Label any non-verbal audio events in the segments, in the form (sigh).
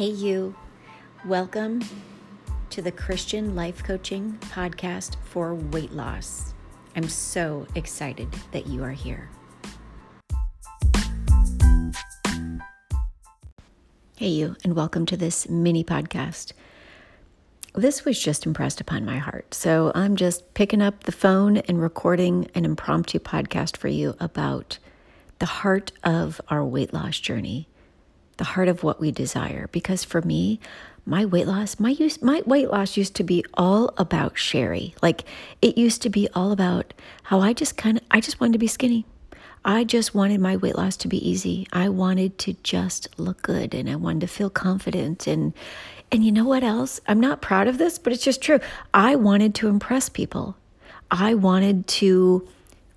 Hey, you. Welcome to the Christian Life Coaching Podcast for Weight Loss. I'm so excited that you are here. Hey, you, and welcome to this mini podcast. This was just impressed upon my heart. So I'm just picking up the phone and recording an impromptu podcast for you about the heart of our weight loss journey the heart of what we desire. Because for me, my weight loss, my use, my weight loss used to be all about Sherry. Like it used to be all about how I just kind of, I just wanted to be skinny. I just wanted my weight loss to be easy. I wanted to just look good and I wanted to feel confident and and you know what else? I'm not proud of this, but it's just true. I wanted to impress people. I wanted to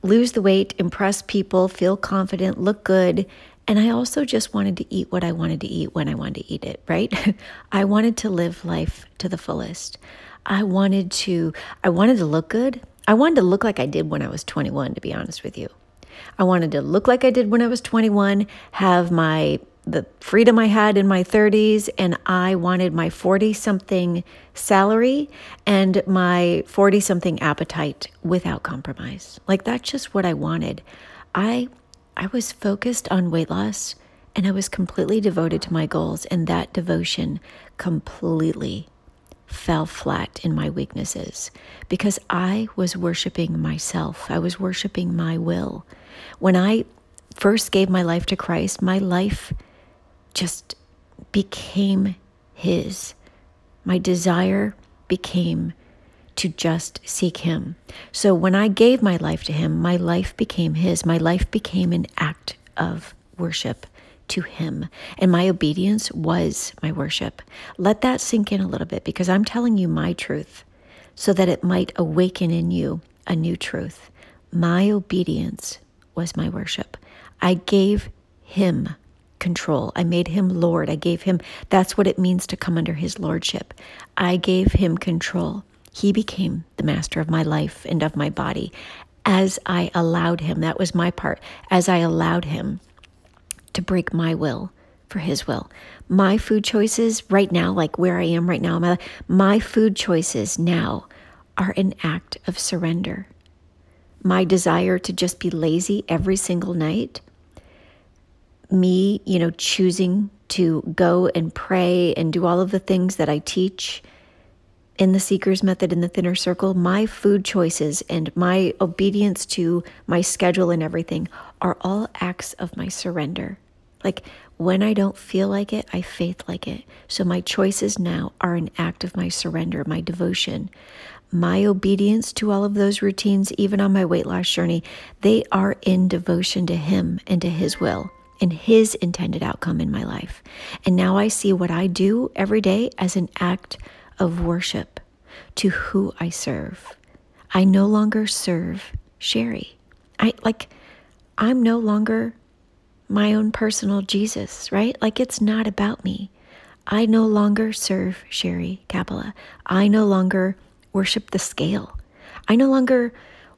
lose the weight, impress people, feel confident, look good, and I also just wanted to eat what I wanted to eat when I wanted to eat it, right? (laughs) I wanted to live life to the fullest. I wanted to I wanted to look good. I wanted to look like I did when I was 21 to be honest with you. I wanted to look like I did when I was 21, have my the freedom I had in my 30s and I wanted my 40 something salary and my 40 something appetite without compromise. Like that's just what I wanted. I I was focused on weight loss and I was completely devoted to my goals, and that devotion completely fell flat in my weaknesses because I was worshiping myself. I was worshiping my will. When I first gave my life to Christ, my life just became His. My desire became to just seek Him. So when I gave my life to Him, my life became His. My life became an act of worship to Him. And my obedience was my worship. Let that sink in a little bit because I'm telling you my truth so that it might awaken in you a new truth. My obedience was my worship. I gave Him control. I made him Lord. I gave him, that's what it means to come under his Lordship. I gave him control. He became the master of my life and of my body as I allowed him. That was my part. As I allowed him to break my will for his will. My food choices right now, like where I am right now, my, my food choices now are an act of surrender. My desire to just be lazy every single night, me, you know, choosing to go and pray and do all of the things that I teach in the Seeker's Method in the Thinner Circle, my food choices and my obedience to my schedule and everything are all acts of my surrender. Like when I don't feel like it, I faith like it. So my choices now are an act of my surrender, my devotion. My obedience to all of those routines, even on my weight loss journey, they are in devotion to Him and to His will and His intended outcome in my life. And now I see what I do every day as an act of worship to who I serve. I no longer serve Sherry. I like, I'm no longer my own personal Jesus, right? Like, it's not about me. I no longer serve Sherry Capella. I no longer worship the scale. I no longer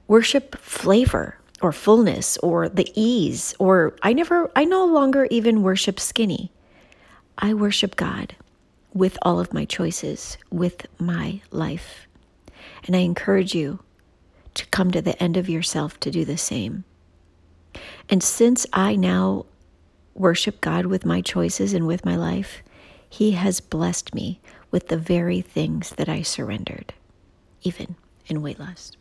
worship flavor or fullness or the ease, or I never, I no longer even worship skinny. I worship God with all of my choices, with my life. And I encourage you to come to the end of yourself to do the same. And since I now worship God with my choices and with my life, He has blessed me with the very things that I surrendered, even in weight loss.